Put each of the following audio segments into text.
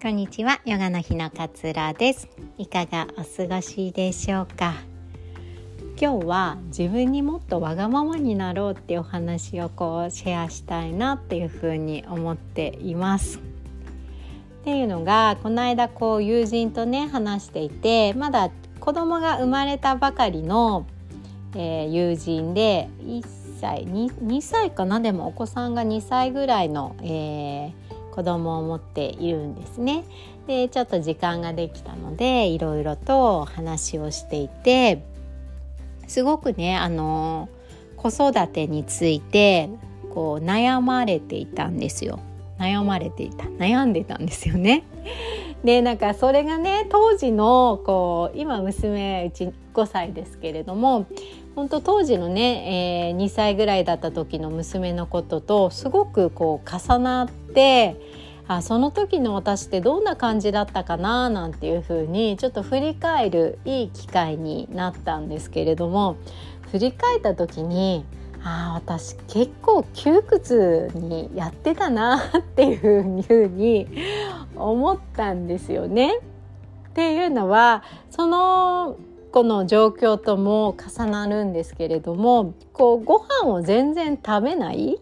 こんにちは、ヨガの日のかつらです。いかがお過ごしでしょうか？今日は自分にもっとわがままになろうっていうお話をこうシェアしたいなっていうふうに思っています。っていうのがこの間こう友人とね話していてまだ子供が生まれたばかりの、えー、友人で1歳 2, 2歳かな？でもお子さんが2歳ぐらいの、えー子供を持っているんですね。でちょっと時間ができたのでいろいろと話をしていてすごくねあの子育てについてこう悩まれていたんですよ。悩まれていた悩んでたんですよね。でなんかそれがね当時のこう今娘うち5歳ですけれども本当当時のね、えー、2歳ぐらいだった時の娘のこととすごくこう重なってあその時の私ってどんな感じだったかななんていうふうにちょっと振り返るいい機会になったんですけれども振り返った時にあ私結構窮屈にやってたな っていうふうに思ったんですよね。っていうのはそのこの状況とも重なるんですけれどもこうご飯を全然食べない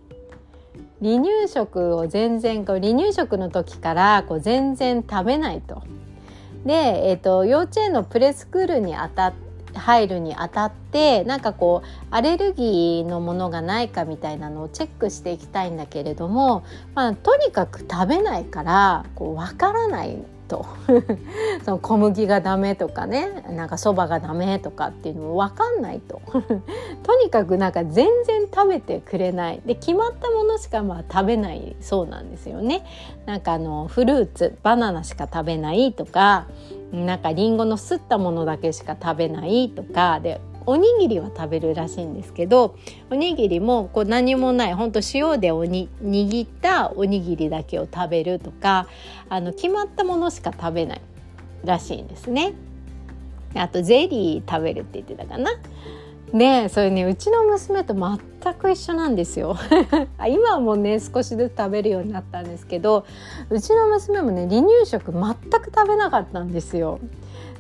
離乳食を全然こう離乳食の時からこう全然食べないと。で、えーと、幼稚園のプレスクールにあた入るにあたってなんかこうアレルギーのものがないかみたいなのをチェックしていきたいんだけれども、まあ、とにかく食べないからこう分からないと。その小麦がダメとかねなんかそばがダメとかっていうのも分かんないと。とにかくなんか全然食べてくれない。で決まったものしかまあ食べないそうなんですよね。なんかあのフルーツバナナしか食べないとかなんかリンゴのすったものだけしか食べないとかでおにぎりは食べるらしいんですけどおにぎりもこう何もないほんと塩でおに握ったおにぎりだけを食べるとかあの決まったものしか食べないらしいんですね。あとゼリー食べるって言ってたかな。でそれねうちの娘と全く一緒なんですよ。今はもうね少しずつ食べるようになったんですけどうちの娘もね離乳食全く食べなかったんですよ。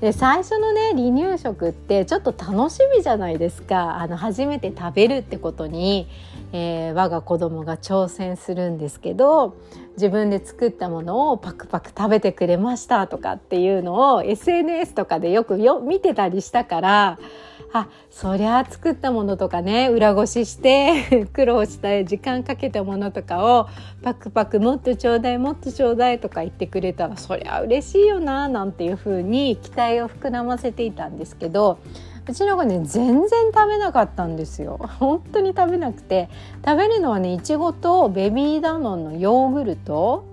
で最初のね離乳食ってちょっと楽しみじゃないですか。あの初めて食べるってことに、えー、我が子供が挑戦するんですけど自分で作ったものをパクパク食べてくれましたとかっていうのを SNS とかでよくよ見てたりしたからあそりゃあ作ったものとかね裏ごしして 苦労したい時間かけたものとかをパクパクもっとちょうだいもっとちょうだいとか言ってくれたらそりゃ嬉しいよななんていう風に期待を膨らませていたんですけどうちの子ね全然食べなかったんですよ。本当に食べなくて。食べるのはねいちごとベビーダノンのヨーグルト。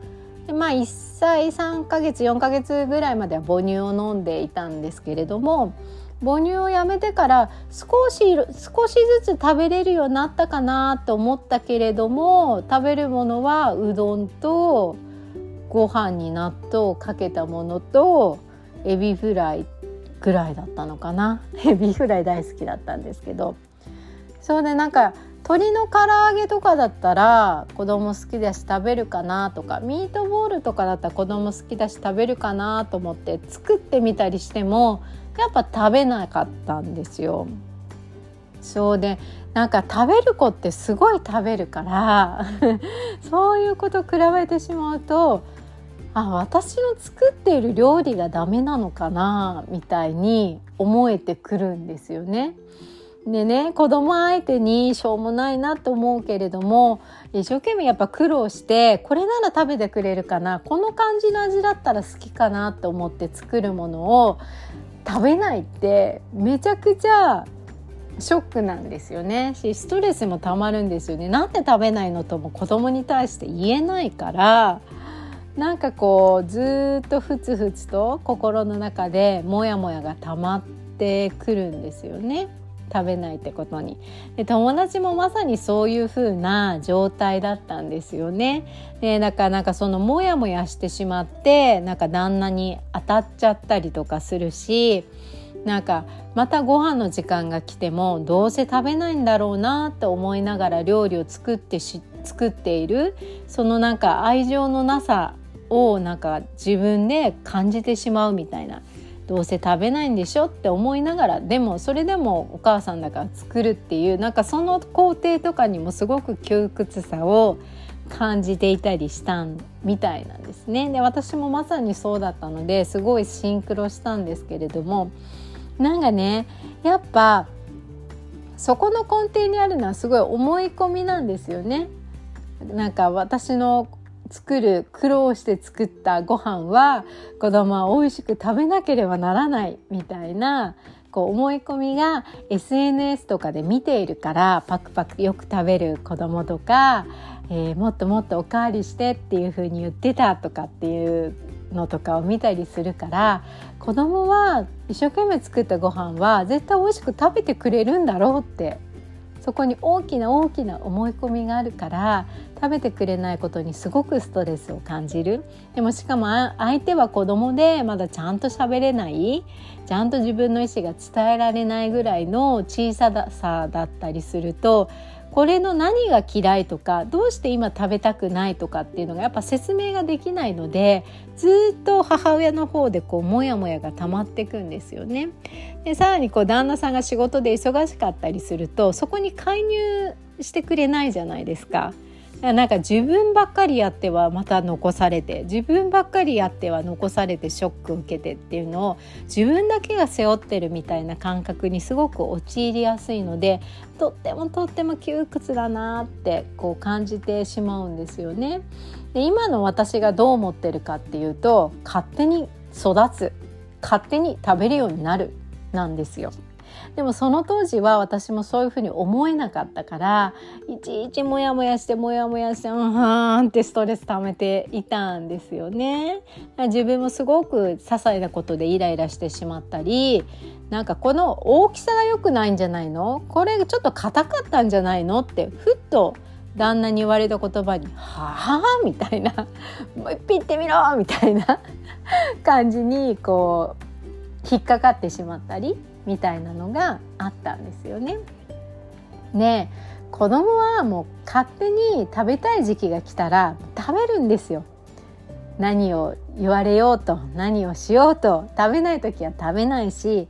でまあ1歳3ヶ月4ヶ月ぐらいまでは母乳を飲んでいたんですけれども母乳をやめてから少し少しずつ食べれるようになったかなと思ったけれども食べるものはうどんとご飯に納豆をかけたものとエビフライぐらいだったのかな エビフライ大好きだったんですけどそうでなんか鶏の唐揚げとかだったら子供好きだし食べるかなとかミートボールとかだったら子供好きだし食べるかなと思って作ってみたりしてもやっぱ食べなかったんですよ。そうでなんか食べる子ってすごい食べるから そういうこと比べてしまうとあ私の作っている料理がダメなのかなみたいに思えてくるんですよね。でね子供相手にしょうもないなと思うけれども一生懸命やっぱ苦労してこれなら食べてくれるかなこの感じの味だったら好きかなと思って作るものを食べないってめちゃくちゃショックなんですよねしストレスもたまるんですよねなんで食べないのとも子供に対して言えないからなんかこうずっとふつふつと心の中でモヤモヤが溜まってくるんですよね。食べないってことにで友達もまさにそういう風な状態だったんですよねでだからなんかそのモヤモヤしてしまってなんか旦那に当たっちゃったりとかするしなんかまたご飯の時間が来てもどうせ食べないんだろうなって思いながら料理を作ってし作っているそのなんか愛情のなさをなんか自分で感じてしまうみたいなどうせ食べないんでしょって思いながらでもそれでもお母さんだから作るっていうなんかその工程とかにもすごく窮屈さを感じていたりしたみたいなんですね。で私もまさにそうだったのですごいシンクロしたんですけれどもなんかねやっぱそこの根底にあるのはすごい思い込みなんですよね。なんか私の作る苦労して作ったご飯は子供は美味しく食べなければならないみたいなこう思い込みが SNS とかで見ているからパクパクよく食べる子供とか、えー、もっともっとおかわりしてっていう風に言ってたとかっていうのとかを見たりするから子供は一生懸命作ったご飯は絶対美味しく食べてくれるんだろうってそこに大きな大きな思い込みがあるから食べてくれないことにすごくストレスを感じるでもしかも相手は子供でまだちゃんと喋れないちゃんと自分の意思が伝えられないぐらいの小ささだったりするとこれの何が嫌いとかどうして今食べたくないとかっていうのがやっぱ説明ができないのでずっと母親の方でこうモヤモヤが溜まっていくんですよね。でさらにこう旦那さんが仕事で忙しかったりするとそこに介入してくれないじゃないですか。なんか自分ばっかりやってはまた残されて自分ばっかりやっては残されてショック受けてっていうのを自分だけが背負ってるみたいな感覚にすごく陥りやすいのでとってもとっても窮屈だなってこう感じてしまうんですよね。で今の私がどう思ってるかっていうと勝手に育つ勝手に食べるようになるなんですよ。でもその当時は私もそういうふうに思えなかったからいちいちモヤモヤしてモヤモヤしてうんはんってストレス溜めていたんですよね。自分もすごく些細なことでイライラしてしまったりなんかこの大きさが良くないんじゃないの？これちょっと硬かったんじゃないの？ってふっと旦那に言われた言葉に「はあ?」みたいな「もう一品ってみろ!」みたいな感じにこう引っかかってしまったりみたいなのがあったんですよね。ね子供はもう勝手に食べたい時期が来たら食べるんですよ。何を言われようと何をしようと食べない時は食べないし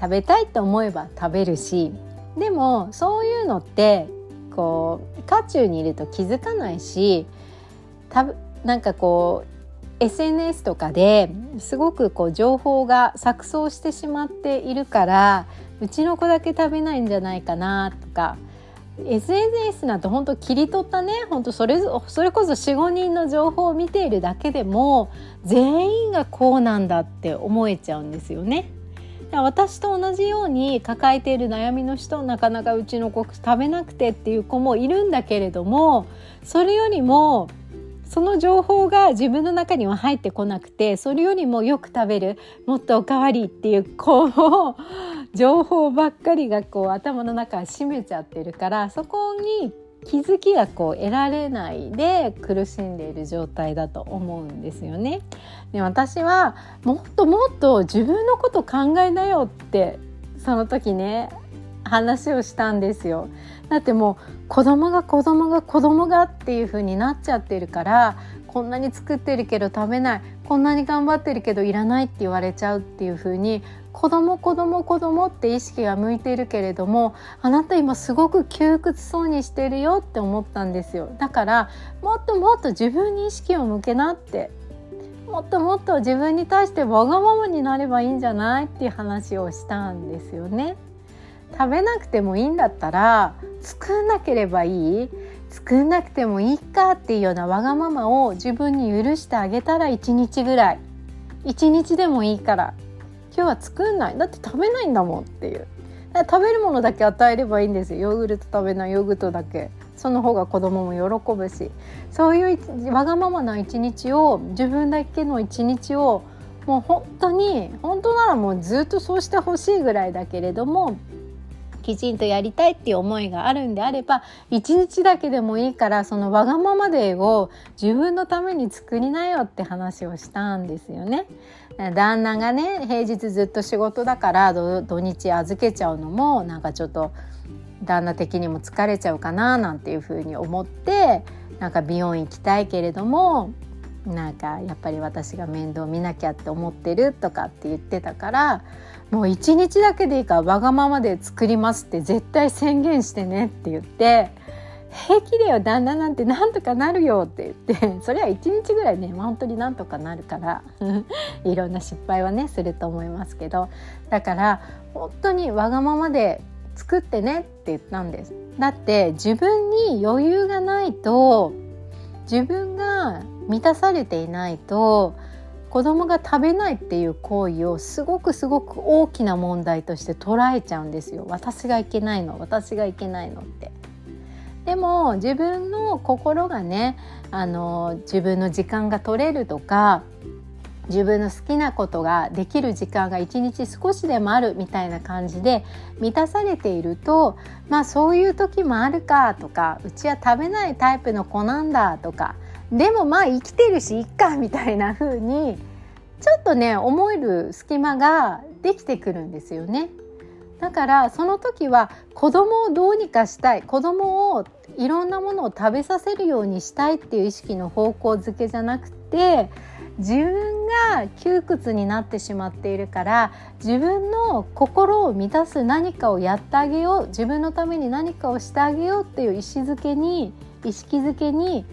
食べたいと思えば食べるしでもそういうのってこう渦中にいると気づかないしたなんかこう SNS とかですごくこう情報が錯綜してしまっているからうちの子だけ食べないんじゃないかなとか SNS なんて本当切り取ったね本当それそれこそ45人の情報を見ているだけでも全員がこうなんだって思えちゃうんですよね。私と同じように抱えている悩みの人なかなかうちの子食べなくてっていう子もいるんだけれどもそれよりもその情報が自分の中には入ってこなくてそれよりもよく食べるもっとおかわりっていうこう情報ばっかりがこう頭の中占めちゃってるからそこに気づきがこう得られないで苦しんでいる状態だと思うんですよね。で私はもっともっと自分のこと考えなよってその時ね話をしたんですよ。だってもう子供が子供が子供がっていう風になっちゃってるからこんなに作ってるけど食べないこんなに頑張ってるけどいらないって言われちゃうっていう風に子供子供子供って意識が向いているけれどもあなた今すごく窮屈そうにしてるよって思ったんですよだからもっともっと自分に意識を向けなってもっともっと自分に対してわがままになればいいんじゃないっていう話をしたんですよね。食べなくてもいいんだったら作んなければいい作んなくてもいいかっていうようなわがままを自分に許してあげたら1日ぐらい。1日でもいいから。今日は作んない。だって食べないんだもんっていう。食べるものだけ与えればいいんですよ。ヨーグルト食べない。ヨーグルトだけ。その方が子供も喜ぶし。そういうわがままな一日を自分だけの一日をもう本当に本当ならもうずっとそうしてほしいぐらいだけれどもきちんとやりたいっていう思いがあるんであれば一日だけでもいいからそのわがままデーを自分のために作りなよって話をしたんですよね。旦那がね平日ずっと仕事だから土日預けちゃうのもなんかちょっと旦那的にも疲れちゃうかななんていうふうに思ってなんか美容院行きたいけれどもなんかやっぱり私が面倒見なきゃって思ってるとかって言ってたからもう一日だけでいいからわがままで作りますって絶対宣言してねって言って平気だよ旦那なんてなんとかなるよって言って それは一日ぐらいね、まあ、本当になんとかなるから いろんな失敗はねすると思いますけどだから本当にわがままで作ってねって言ったんです。だって自分に余裕がないと自分が満たされていないと子供が食べないっていう行為をすごくすごく大きな問題として捉えちゃうんですよ。私がいけないの私がいけないのって。でも自分の心がねあの自分の時間が取れるとか自分の好きなことができる時間が一日少しでもあるみたいな感じで満たされているとまあそういう時もあるかとかうちは食べないタイプの子なんだとかでもまあ生きてるしいっかみたいな風にちょっとね思える隙間ができてくるんですよね。だからその時は子供をどうにかしたい子供をいろんなものを食べさせるようにしたいっていう意識の方向づけじゃなくて自分が窮屈になってしまっているから自分の心を満たす何かをやってあげよう自分のために何かをしてあげようっていう意思づけに意識づけに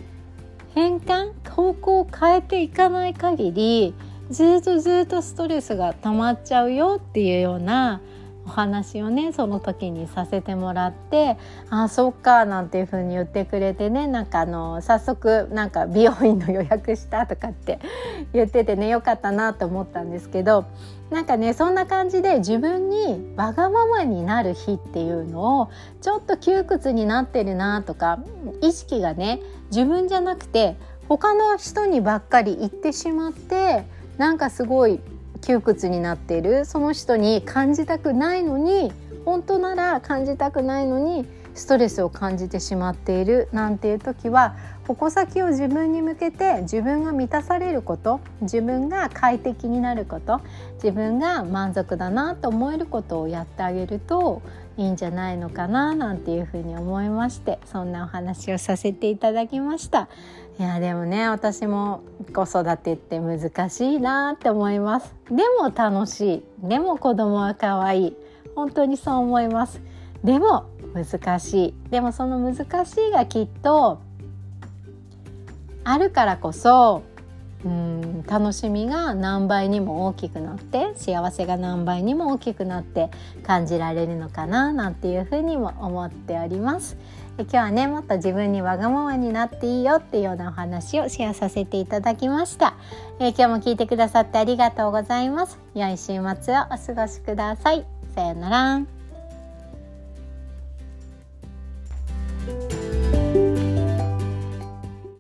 変換方向を変えていかない限りずっとずっとストレスが溜まっちゃうよっていうようなお話をねその時にさせてもらって「ああそっか」なんていう風に言ってくれてねなんかあの早速なんか美容院の予約したとかって 言っててねよかったなと思ったんですけどなんかねそんな感じで自分にわがままになる日っていうのをちょっと窮屈になってるなとか意識がね自分じゃなくて他の人にばっかり言ってしまってなんかすごい窮屈になっている。その人に感じたくないのに本当なら感じたくないのにストレスを感じてしまっている。なんていう時は矛先を自分に向けて自分が満たされること自分が快適になること自分が満足だなと思えることをやってあげるといいんじゃないのかななんていうふうに思いましてそんなお話をさせていただきました。いやでもね私も子育てって難しいなって思います。でも楽しい。でも子供は可愛い。本当にそう思います。でも難しい。でもその難しいがきっとあるからこそうん楽しみが何倍にも大きくなって幸せが何倍にも大きくなって感じられるのかななんていうふうにも思っております。今日はねもっと自分にわがままになっていいよっていうようなお話をシェアさせていただきました、え、今日も聞いてくださってありがとうございます。良い週末をお過ごしください。さようなら。